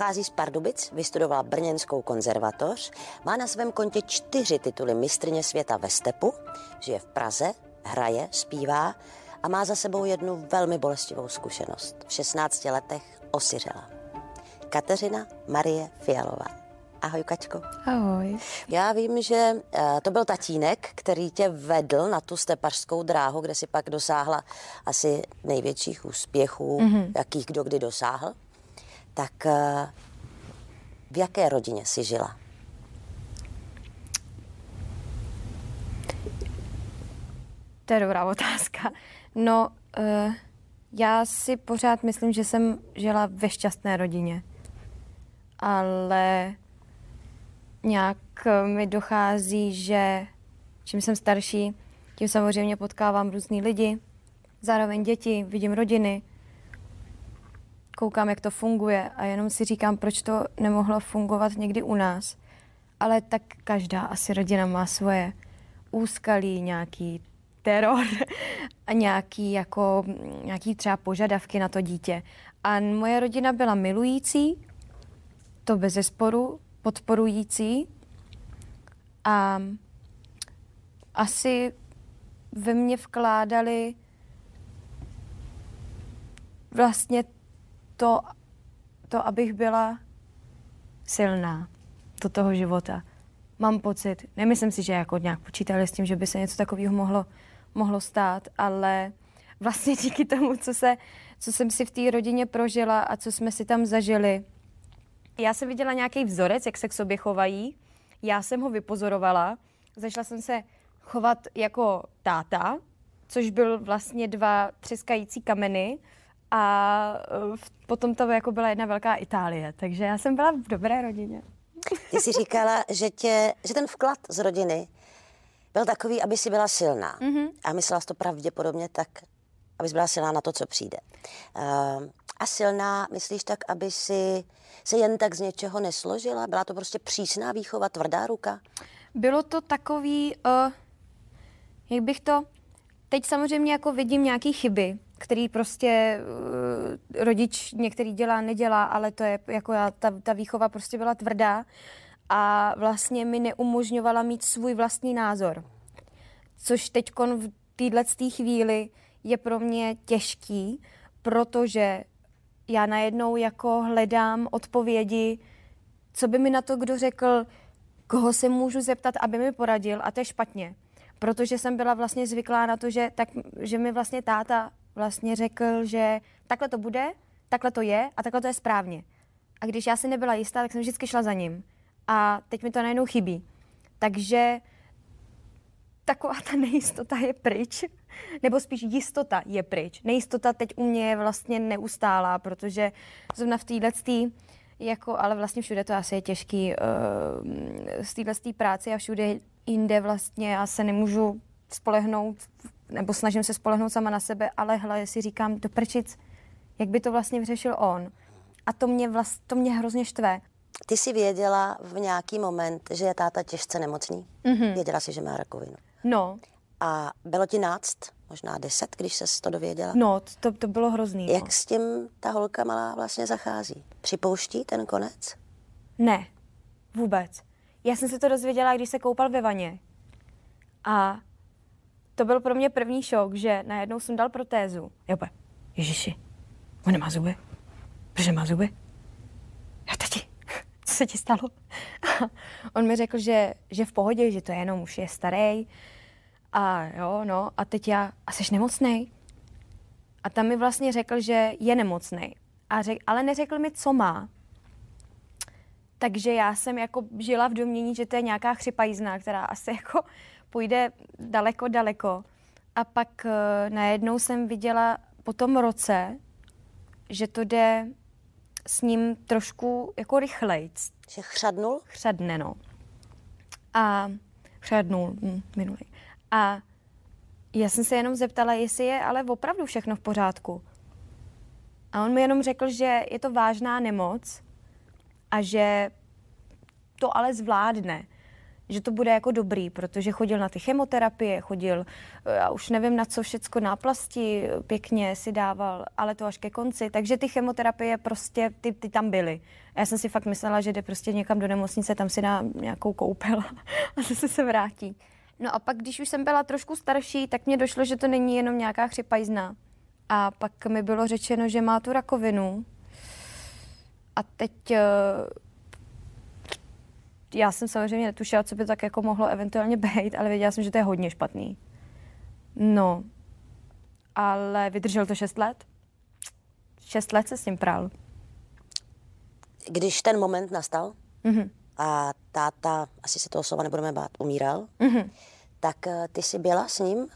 Pochází z Pardubic, vystudovala Brněnskou konzervatoř, má na svém kontě čtyři tituly mistrně světa ve stepu, žije v Praze, hraje, zpívá a má za sebou jednu velmi bolestivou zkušenost. V 16 letech osiřela. Kateřina Marie Fialová. Ahoj, Kačko. Ahoj. Já vím, že uh, to byl tatínek, který tě vedl na tu stepařskou dráhu, kde si pak dosáhla asi největších úspěchů, mm-hmm. jakých kdo kdy dosáhl. Tak uh, v jaké rodině jsi žila? To je dobrá otázka. No, uh, já si pořád myslím, že jsem žila ve šťastné rodině. Ale nějak mi dochází, že čím jsem starší, tím samozřejmě potkávám různý lidi, zároveň děti, vidím rodiny, koukám, jak to funguje a jenom si říkám, proč to nemohlo fungovat někdy u nás. Ale tak každá asi rodina má svoje úskalí, nějaký teror a nějaký, jako, nějaký třeba požadavky na to dítě. A moje rodina byla milující, to bez zesporu, podporující a asi ve mně vkládali vlastně to, to, abych byla silná do toho života. Mám pocit, nemyslím si, že jako nějak počítali s tím, že by se něco takového mohlo, mohlo stát, ale vlastně díky tomu, co, se, co jsem si v té rodině prožila a co jsme si tam zažili, já jsem viděla nějaký vzorec, jak se k sobě chovají. Já jsem ho vypozorovala. Začala jsem se chovat jako táta, což byl vlastně dva třeskající kameny a eh, potom to jako byla jedna velká Itálie, takže já jsem byla v dobré rodině. Ty jsi říkala, že, tě, že ten vklad z rodiny byl takový, aby si byla silná. Mm-hmm. A myslela jsi to pravděpodobně tak, aby byla silná na to, co přijde. Uh, a silná, myslíš tak, aby si se jen tak z něčeho nesložila? Byla to prostě přísná výchova, tvrdá ruka? Bylo to takový, uh, jak bych to, teď samozřejmě jako vidím nějaké chyby, který prostě uh, rodič některý dělá, nedělá, ale to je jako já, ta, ta výchova prostě byla tvrdá a vlastně mi neumožňovala mít svůj vlastní názor. Což teď v téhle chvíli je pro mě těžký, protože já najednou jako hledám odpovědi, co by mi na to kdo řekl, koho se můžu zeptat, aby mi poradil a to je špatně. Protože jsem byla vlastně zvyklá na to, že, tak, že mi vlastně táta vlastně řekl, že takhle to bude, takhle to je a takhle to je správně. A když já si nebyla jistá, tak jsem vždycky šla za ním. A teď mi to najednou chybí. Takže taková ta nejistota je pryč, nebo spíš jistota je pryč. Nejistota teď u mě je vlastně neustálá, protože zrovna v téhle jako, ale vlastně všude to asi je těžký, uh, z téhle práce a všude jinde vlastně já se nemůžu spolehnout, nebo snažím se spolehnout sama na sebe, ale hle, si říkám, do prčic, jak by to vlastně vyřešil on. A to mě, vlast, to mě hrozně štve. Ty jsi věděla v nějaký moment, že je táta těžce nemocný? Mm-hmm. Věděla jsi, že má rakovinu? No. A bylo ti náct, možná deset, když se to dověděla? No, to, to bylo hrozný. Jak no. s tím ta holka malá vlastně zachází? Připouští ten konec? Ne, vůbec. Já jsem se to dozvěděla, když se koupal ve vaně. A to byl pro mě první šok, že najednou jsem dal protézu. Jo, Ježiši, on nemá zuby. Proč nemá zuby? Já tati, co se ti stalo? on mi řekl, že, že v pohodě, že to je jenom už je starý. A jo, no, a teď já, a jsi nemocný? A tam mi vlastně řekl, že je nemocný. A řek, ale neřekl mi, co má. Takže já jsem jako žila v domění, že to je nějaká chřipajízna, která asi jako půjde daleko, daleko. A pak uh, najednou jsem viděla po tom roce, že to jde s ním trošku jako rychlejc. Že chřadnul? Chřadne, no. A chřadnul hm, minulý. A já jsem se jenom zeptala, jestli je ale opravdu všechno v pořádku. A on mi jenom řekl, že je to vážná nemoc a že to ale zvládne. Že to bude jako dobrý, protože chodil na ty chemoterapie, chodil, eh, já už nevím na co všecko, náplasti pěkně si dával, ale to až ke konci, takže ty chemoterapie prostě, ty, ty tam byly. Já jsem si fakt myslela, že jde prostě někam do nemocnice, tam si dá nějakou koupel a zase se vrátí. No a pak, když už jsem byla trošku starší, tak mě došlo, že to není jenom nějaká chřipajzna. A pak mi bylo řečeno, že má tu rakovinu. A teď uh, já jsem samozřejmě netušila, co by tak jako mohlo eventuálně být, ale věděla jsem, že to je hodně špatný. No, ale vydržel to 6 let. 6 let se s tím prál. Když ten moment nastal mm-hmm. a táta, asi se toho slova nebudeme bát, umíral, mm-hmm. tak eh, ty jsi byla s ním?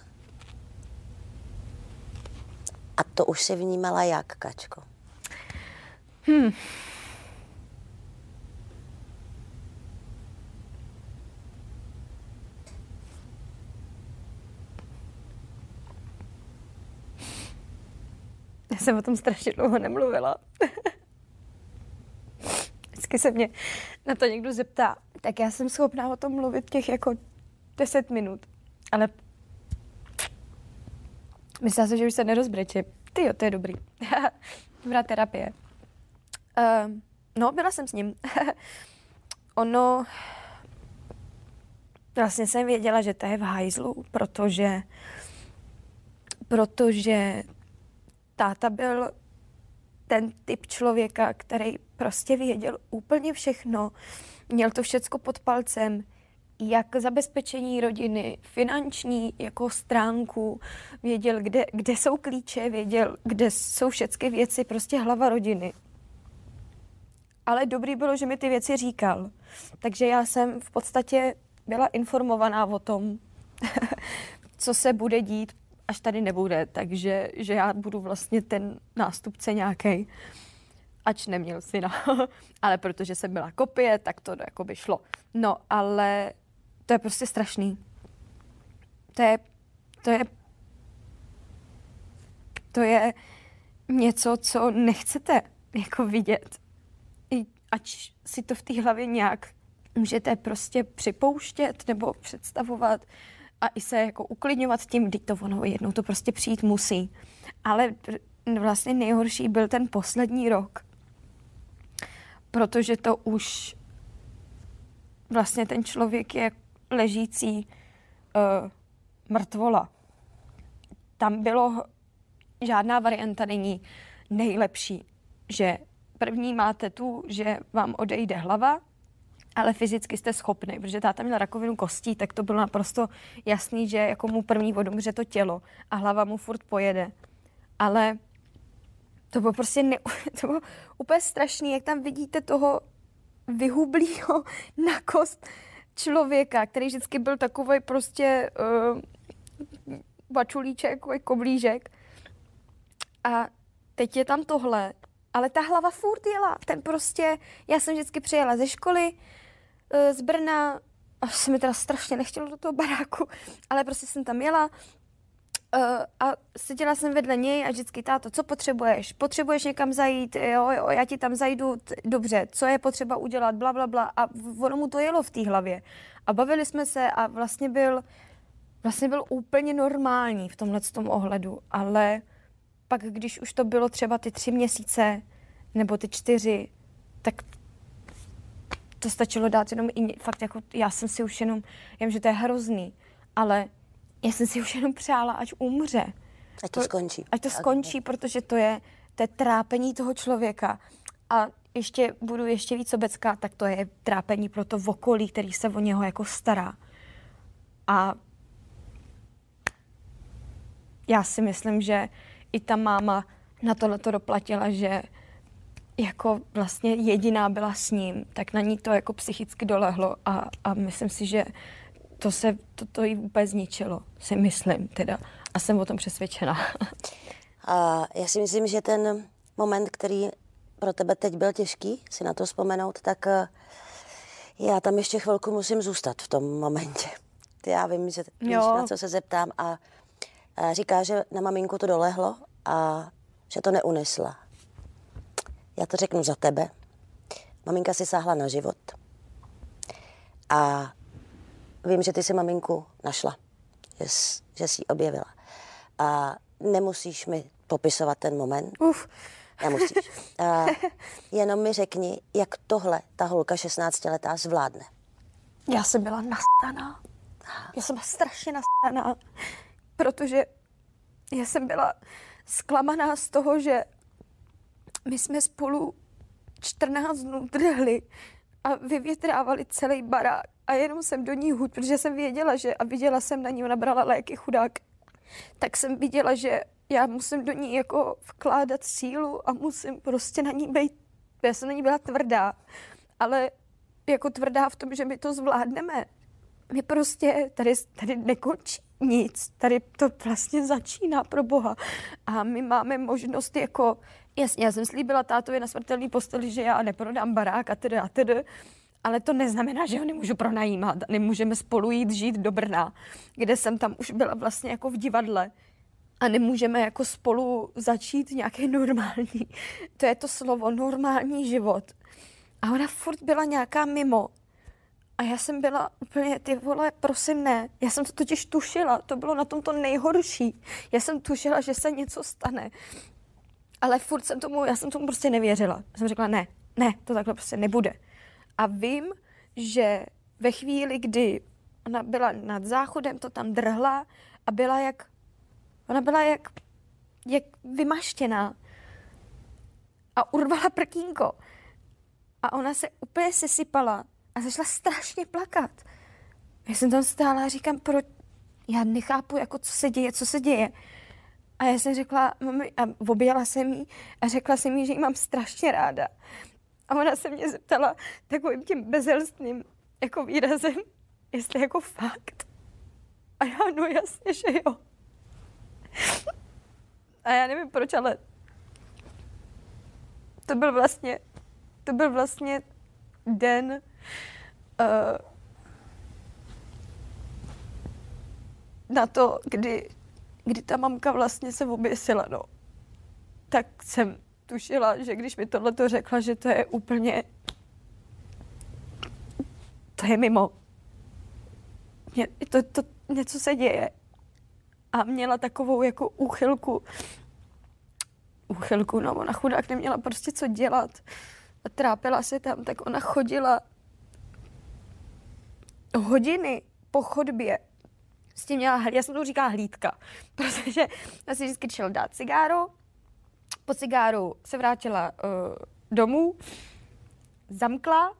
A to už si vnímala jak, Kačko? Hmm. Já jsem o tom strašně dlouho nemluvila. Vždycky se mě na to někdo zeptá, tak já jsem schopná o tom mluvit těch jako 10 minut. Ale myslela jsem, že už se nerozbreče. Ty jo, to je dobrý. Dobrá terapie. Uh, no, byla jsem s ním. ono... Vlastně jsem věděla, že to je v hajzlu, protože protože táta byl ten typ člověka, který prostě věděl úplně všechno, měl to všecko pod palcem, jak zabezpečení rodiny, finanční jako stránku, věděl, kde, kde jsou klíče, věděl, kde jsou všechny věci, prostě hlava rodiny. Ale dobrý bylo, že mi ty věci říkal. Takže já jsem v podstatě byla informovaná o tom, co se bude dít, až tady nebude, takže že já budu vlastně ten nástupce nějaký, ač neměl syna. ale protože jsem byla kopie, tak to jako by šlo. No, ale to je prostě strašný. To je, to je, to je něco, co nechcete jako vidět. I ať si to v té hlavě nějak můžete prostě připouštět nebo představovat, a i se jako uklidňovat tím, kdy to ono jednou to prostě přijít musí. Ale vlastně nejhorší byl ten poslední rok, protože to už vlastně ten člověk je ležící uh, mrtvola. Tam bylo, žádná varianta není nejlepší, že první máte tu, že vám odejde hlava, ale fyzicky jste schopný, protože táta měl rakovinu kostí, tak to bylo naprosto jasný, že jako mu první odumře to tělo a hlava mu furt pojede. Ale to bylo prostě ne, to bylo úplně strašný, jak tam vidíte toho vyhublýho na kost člověka, který vždycky byl takový prostě uh, bačulíček, takový koblížek. A teď je tam tohle, ale ta hlava furt jela. Ten prostě, já jsem vždycky přijela ze školy, Eh, z Brna, a se mi teda strašně nechtělo do toho baráku, ale prostě jsem tam jela uh, a seděla jsem vedle něj a vždycky, táto, co potřebuješ? Potřebuješ někam zajít? Jo, jo, já ti tam zajdu, dobře, co je potřeba udělat, bla, bla, bla. A ono mu to jelo v té hlavě. A bavili jsme se a vlastně byl, vlastně byl úplně normální v tomhle tom ohledu, ale pak, když už to bylo třeba ty tři měsíce nebo ty čtyři, tak to stačilo dát jenom i fakt jako, já jsem si už jenom, já vím, že to je hrozný, ale já jsem si už jenom přála, ať umře. Ať to skončí. Ať to skončí, protože to je, to je trápení toho člověka. A ještě budu ještě víc obecká, tak to je trápení pro to v okolí, který se o něho jako stará. A já si myslím, že i ta máma na tohle to doplatila, že jako vlastně jediná byla s ním, tak na ní to jako psychicky dolehlo a, a myslím si, že to se, to, to jí úplně zničilo, si myslím teda. A jsem o tom přesvědčená. A já si myslím, že ten moment, který pro tebe teď byl těžký, si na to vzpomenout, tak eh, já tam ještě chvilku musím zůstat v tom momentě. Já vím, že víš, na co se zeptám a, a říká, že na maminku to dolehlo a že to neunesla. Já to řeknu za tebe. Maminka si sáhla na život. A vím, že ty si maminku našla, že, jsi- že jsi ji objevila. A nemusíš mi popisovat ten moment. Uf. Nemusíš. A jenom mi řekni, jak tohle ta holka 16-letá zvládne. Já jsem byla nastaná. Já jsem byla strašně nastaná, protože já jsem byla zklamaná z toho, že my jsme spolu 14 dnů drhli a vyvětrávali celý barák a jenom jsem do ní hud, protože jsem věděla, že a viděla jsem na ní, ona brala léky chudák, tak jsem viděla, že já musím do ní jako vkládat sílu a musím prostě na ní být, já jsem na ní byla tvrdá, ale jako tvrdá v tom, že my to zvládneme. My prostě, tady, tady nekončí nic, tady to vlastně začíná pro Boha. A my máme možnost jako, jasně, já jsem slíbila tátovi na smrtelný posteli, že já neprodám barák a tedy a tedy, ale to neznamená, že ho nemůžu pronajímat. Nemůžeme spolu jít žít do Brna, kde jsem tam už byla vlastně jako v divadle a nemůžeme jako spolu začít nějaký normální, to je to slovo, normální život. A ona furt byla nějaká mimo. A já jsem byla úplně, ty vole, prosím ne. Já jsem to totiž tušila, to bylo na tom to nejhorší. Já jsem tušila, že se něco stane. Ale furt jsem tomu, já jsem tomu prostě nevěřila. Já jsem řekla, ne, ne, to takhle prostě nebude. A vím, že ve chvíli, kdy ona byla nad záchodem, to tam drhla a byla jak, ona byla jak, jak vymaštěná a urvala prkínko. A ona se úplně sesypala a začala strašně plakat. Já jsem tam stála a říkám, proč, já nechápu, jako co se děje, co se děje. A já jsem řekla, mami, a objela jsem jí a řekla jsem jí, že ji mám strašně ráda. A ona se mě zeptala takovým tím bezelstným jako výrazem, jestli jako fakt. A já, no jasně, že jo. A já nevím proč, ale to byl vlastně, to byl vlastně den, uh, na to, kdy, kdy ta mamka vlastně se oběsila, no. Tak jsem tušila, že když mi tohle to řekla, že to je úplně, to je mimo. Mě, to, to, něco se děje. A měla takovou jako úchylku, úchylku, no ona chudák neměla prostě co dělat a trápila se tam, tak ona chodila hodiny po chodbě. Tím měla, já jsem to říkala hlídka, protože já si vždycky šel dát cigáro, po cigáru se vrátila uh, domů, zamkla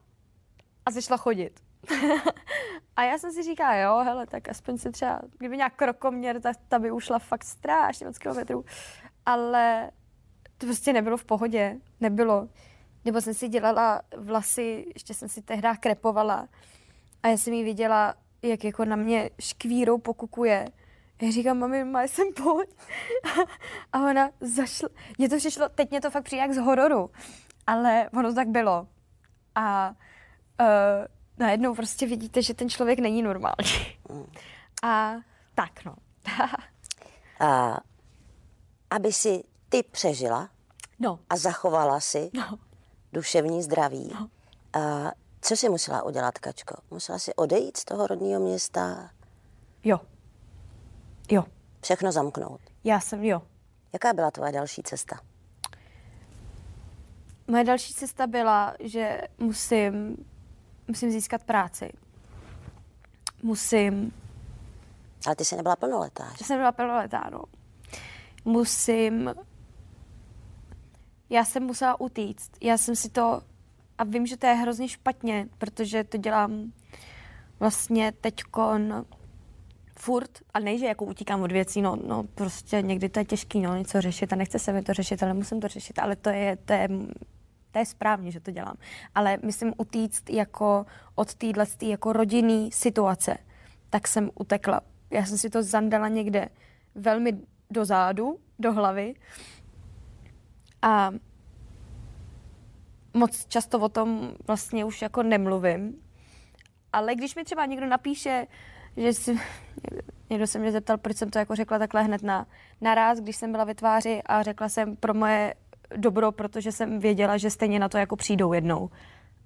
a začala chodit. a já jsem si říkala, jo, hele, tak aspoň se třeba, kdyby nějak krokoměr, tak ta by ušla fakt strašně moc kilometrů. Ale to prostě nebylo v pohodě, nebylo. Nebo jsem si dělala vlasy, ještě jsem si tehdy krepovala a já jsem jí viděla, jak jako na mě škvírou pokukuje. Já říkám, mami, má jsem pojď. A ona zašla, mě to přišlo, teď mě to fakt přijde jak z hororu, ale ono to tak bylo. A uh, najednou prostě vidíte, že ten člověk není normální. A tak no. A aby si ty přežila no, a zachovala si no. duševní zdraví, No. a co si musela udělat, Kačko? Musela si odejít z toho rodného města, Jo. Jo. všechno zamknout. Já jsem, jo. Jaká byla tvoje další cesta? Moje další cesta byla, že musím, musím získat práci. Musím, Ale ty jsi nebyla plnoletá, že? že jsem byla plnoletá, no. Musím, já jsem musela utíct. Já jsem si to, a vím, že to je hrozně špatně, protože to dělám vlastně teďkon furt, a ne, že jako utíkám od věcí, no, no prostě někdy to je těžký, no, něco řešit a nechce se mi to řešit, ale musím to řešit, ale to je, to je, to je správně, že to dělám. Ale myslím utíct jako od téhle jako rodinný situace, tak jsem utekla. Já jsem si to zandala někde velmi do zádu, do hlavy a moc často o tom vlastně už jako nemluvím. Ale když mi třeba někdo napíše, že si, někdo se mě zeptal, proč jsem to jako řekla takhle hned na naraz, když jsem byla ve tváři a řekla jsem pro moje dobro, protože jsem věděla, že stejně na to jako přijdou jednou.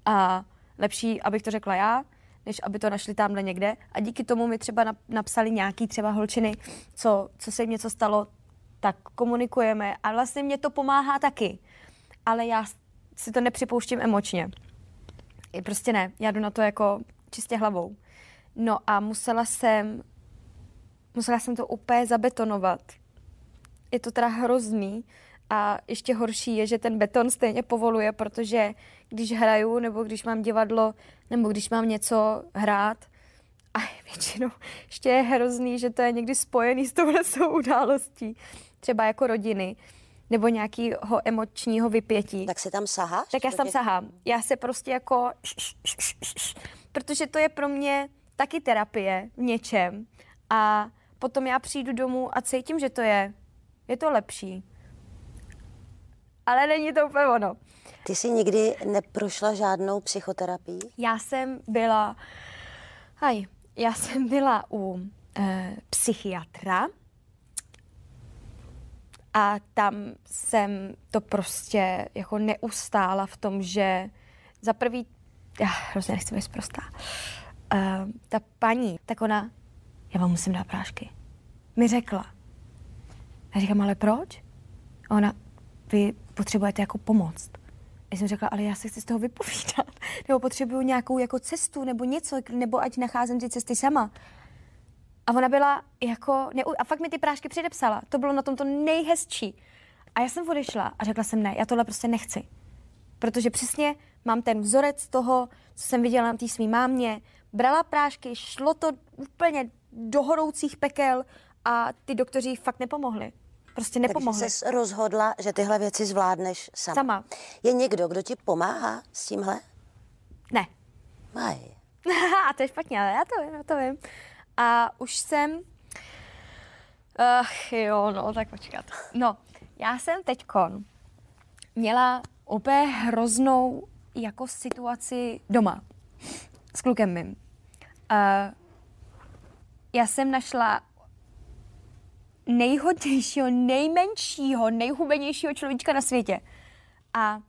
A lepší, abych to řekla já, než aby to našli tamhle někde. A díky tomu mi třeba napsali nějaký třeba holčiny, co, co se jim něco stalo, tak komunikujeme a vlastně mě to pomáhá taky. Ale já si to nepřipouštím emočně. Prostě ne, já jdu na to jako čistě hlavou. No a musela jsem, musela jsem to úplně zabetonovat. Je to teda hrozný a ještě horší je, že ten beton stejně povoluje, protože když hraju nebo když mám divadlo nebo když mám něco hrát, a většinou ještě je hrozný, že to je někdy spojený s touhle událostí, třeba jako rodiny, nebo nějakého emočního vypětí. Tak si tam saháš? Tak já tam sahám. Já se prostě jako... Protože to je pro mě taky terapie v něčem. A potom já přijdu domů a cítím, že to je. Je to lepší. Ale není to úplně ono. Ty jsi nikdy neprošla žádnou psychoterapii? Já jsem byla... Aj, já jsem byla u e, psychiatra a tam jsem to prostě jako neustála v tom, že za prvý, já hrozně nechci být prostá, uh, ta paní, tak ona, já vám musím dát prášky, mi řekla. Já říkám, ale proč? A ona, vy potřebujete jako pomoc. Já jsem řekla, ale já se chci z toho vypovídat. Nebo potřebuju nějakou jako cestu, nebo něco, nebo ať nacházím ty cesty sama. A ona byla jako, ne, a fakt mi ty prášky předepsala. To bylo na tom to nejhezčí. A já jsem odešla a řekla jsem ne, já tohle prostě nechci. Protože přesně mám ten vzorec toho, co jsem viděla na té svý mámě. Brala prášky, šlo to úplně do horoucích pekel a ty doktoři fakt nepomohli. Prostě nepomohli. Takže jsi rozhodla, že tyhle věci zvládneš sama. Sama. Je někdo, kdo ti pomáhá s tímhle? Ne. Maj. a to je špatně, ale já to vím, já to vím. A už jsem... Ach jo, no, tak počkat. No, já jsem teďkon měla úplně hroznou jako situaci doma s klukem mým. Uh, já jsem našla nejhodnějšího, nejmenšího, nejhubenějšího človíčka na světě. A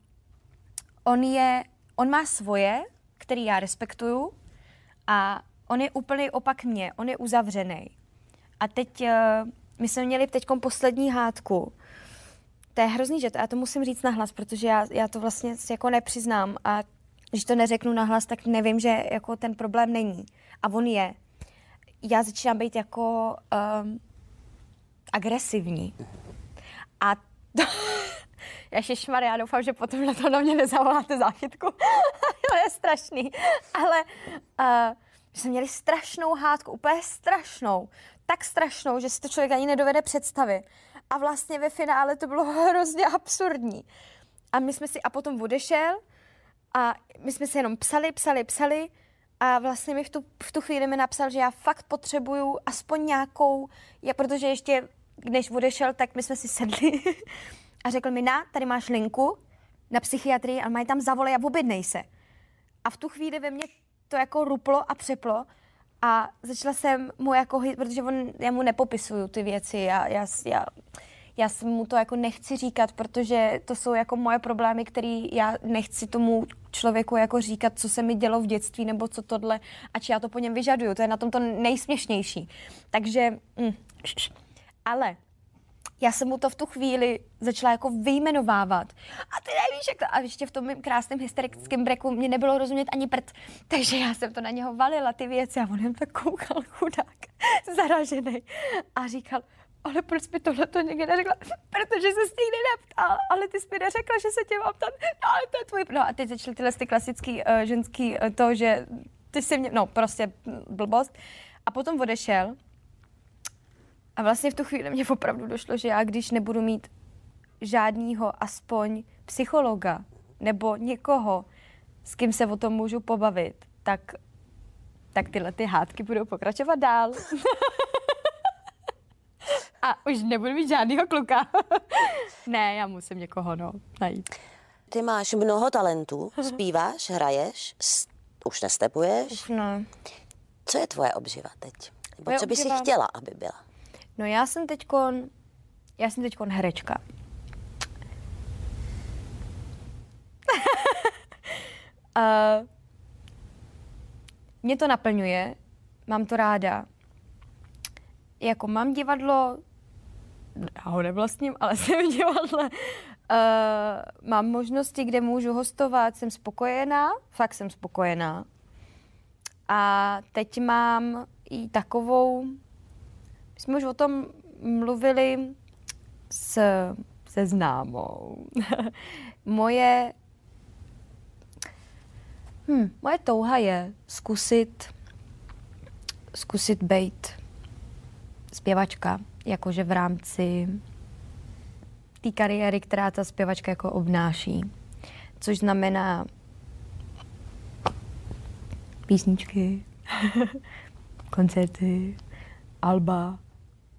on je, on má svoje, který já respektuju a on je úplný opak mě, on je uzavřený. A teď, uh, my jsme měli teď poslední hádku. To je hrozný, že to, já to musím říct nahlas, protože já, já to vlastně jako nepřiznám a když to neřeknu nahlas, tak nevím, že jako ten problém není. A on je. Já začínám být jako um, agresivní. A to, Ježišmar, já doufám, že potom na to na mě nezavoláte záchytku. to je strašný. Ale uh, my jsme měli strašnou hádku, úplně strašnou. Tak strašnou, že si to člověk ani nedovede představit. A vlastně ve finále to bylo hrozně absurdní. A my jsme si, a potom odešel a my jsme si jenom psali, psali, psali a vlastně mi v tu, v tu chvíli mi napsal, že já fakt potřebuju aspoň nějakou, já, protože ještě než odešel, tak my jsme si sedli a řekl mi, na, tady máš linku na psychiatrii a mají tam zavolej a objednej se. A v tu chvíli ve mně to jako ruplo a přeplo a začala jsem mu jako, protože on, já mu nepopisuju ty věci, já, já, já, já mu to jako nechci říkat, protože to jsou jako moje problémy, které já nechci tomu člověku jako říkat, co se mi dělo v dětství nebo co tohle, ač já to po něm vyžaduju. To je na tom to nejsměšnější. Takže, mm, ale já jsem mu to v tu chvíli začala jako vyjmenovávat. A ty nevíš, jak to... A ještě v tom mým krásném hysterickém breku mě nebylo rozumět ani prd. Takže já jsem to na něho valila, ty věci. A on jen tak koukal, chudák, zaražený. A říkal, ale proč mi tohle to nikdy neřekla? Protože se nikdy neptal, ale ty jsi mi neřekla, že se tě mám tam, no ale to je tvůj... No a teď začaly tyhle ty klasický uh, ženský uh, to, že ty jsi mě, no prostě blbost. A potom odešel a vlastně v tu chvíli mě opravdu došlo, že já když nebudu mít žádního aspoň psychologa nebo někoho, s kým se o tom můžu pobavit, tak, tak tyhle ty hádky budou pokračovat dál. A už nebudu mít žádného kluka. ne, já musím někoho no, najít. Ty máš mnoho talentů, zpíváš, hraješ, už nestepuješ. Už ne. Co je tvoje obživa teď? Nebo co by si chtěla, aby byla? No já jsem teďkon, já jsem teďkon herečka. uh, mě to naplňuje, mám to ráda. Jako mám divadlo, já ho nevlastním, ale jsem v divadle. Uh, mám možnosti, kde můžu hostovat, jsem spokojená, fakt jsem spokojená. A teď mám i takovou, my jsme už o tom mluvili s, se známou. Moje Hmm, moje touha je zkusit, zkusit být zpěvačka, jakože v rámci té kariéry, která ta zpěvačka jako obnáší. Což znamená písničky, koncerty, alba,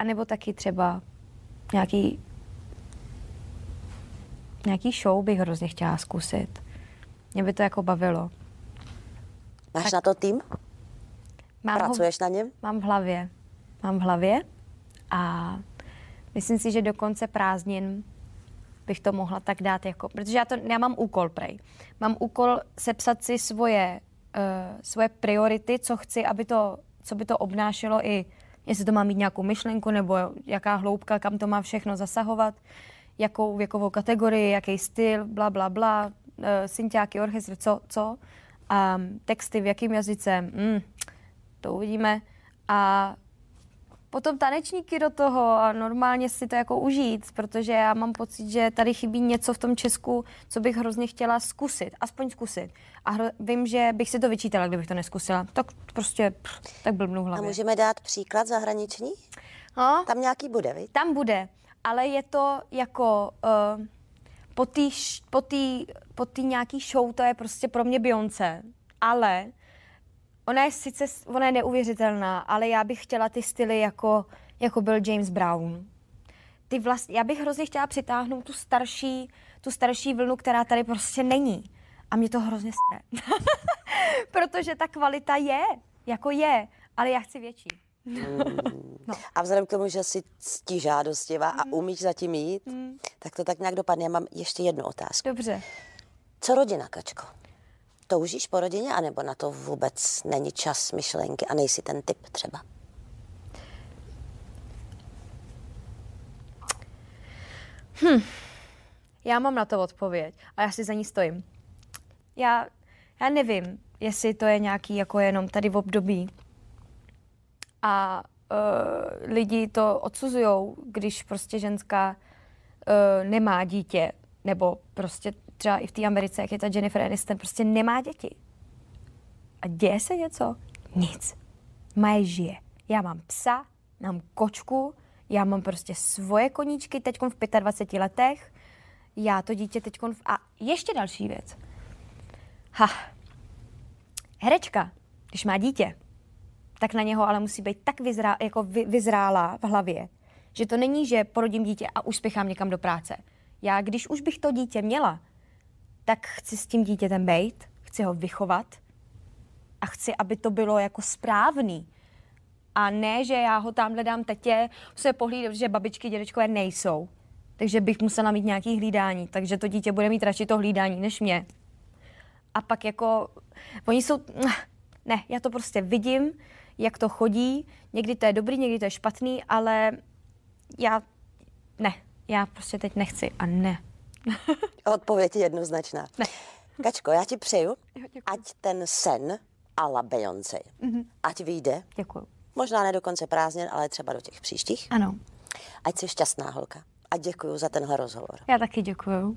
anebo taky třeba nějaký nějaký show bych hrozně chtěla zkusit. Mě by to jako bavilo. Máš tak. na to tým? Mám Pracuješ ho, na něm? Mám v hlavě. Mám v hlavě a myslím si, že do konce prázdnin bych to mohla tak dát jako, protože já, to, já mám úkol prej. Mám úkol sepsat si svoje, uh, svoje priority, co chci, aby to, co by to obnášelo i, jestli to má mít nějakou myšlenku, nebo jaká hloubka, kam to má všechno zasahovat, jakou věkovou kategorii, jaký styl, bla, bla, bla, uh, synťáky, orchestr, co, co. A texty v jakým jazyce, mm, to uvidíme. A potom tanečníky do toho a normálně si to jako užít, protože já mám pocit, že tady chybí něco v tom Česku, co bych hrozně chtěla zkusit, aspoň zkusit. A hro, vím, že bych si to vyčítala, kdybych to neskusila. Tak prostě, pff, tak blbnu hlavě. A můžeme dát příklad zahraniční? No, Tam nějaký bude, viď? tam bude, ale je to jako... Uh, po té po tý, po tý nějaký show to je prostě pro mě Beyoncé, ale ona je sice, ona je neuvěřitelná, ale já bych chtěla ty styly jako, jako byl James Brown. Ty vlast, já bych hrozně chtěla přitáhnout tu starší, tu starší vlnu, která tady prostě není. A mě to hrozně stre. Protože ta kvalita je, jako je, ale já chci větší. No. A vzhledem k tomu, že jsi žádostivá mm. a umíš zatím jít, mm. tak to tak nějak dopadne. Já mám ještě jednu otázku. Dobře. Co rodina, Kačko? Toužíš po rodině, anebo na to vůbec není čas myšlenky a nejsi ten typ třeba? Hm. Já mám na to odpověď a já si za ní stojím. Já, já nevím, jestli to je nějaký jako jenom tady v období, a uh, lidi to odsuzují, když prostě ženská uh, nemá dítě, nebo prostě třeba i v té Americe, jak je ta Jennifer Aniston, prostě nemá děti. A děje se něco? Nic. Maje žije. Já mám psa, mám kočku, já mám prostě svoje koníčky teď v 25 letech, já to dítě teď v... A ještě další věc. Ha. Herečka, když má dítě, tak na něho ale musí být tak vyzrá, jako vy, vyzrálá v hlavě, že to není, že porodím dítě a už spěchám někam do práce. Já, když už bych to dítě měla, tak chci s tím dítětem být, chci ho vychovat a chci, aby to bylo jako správný. A ne, že já ho tam dám tetě, se pohlídat, že babičky, dědečkové nejsou. Takže bych musela mít nějaký hlídání. Takže to dítě bude mít radši to hlídání než mě. A pak jako, oni jsou, ne, já to prostě vidím, jak to chodí. Někdy to je dobrý, někdy to je špatný, ale já ne, já prostě teď nechci a ne. Odpověď je jednoznačná. Ne. Kačko, já ti přeju, jo, ať ten sen a la Beyoncé, mm-hmm. ať vyjde. Děkuji. Možná ne do konce prázdnin, ale třeba do těch příštích. Ano. Ať jsi šťastná holka. A děkuji za tenhle rozhovor. Já taky děkuji.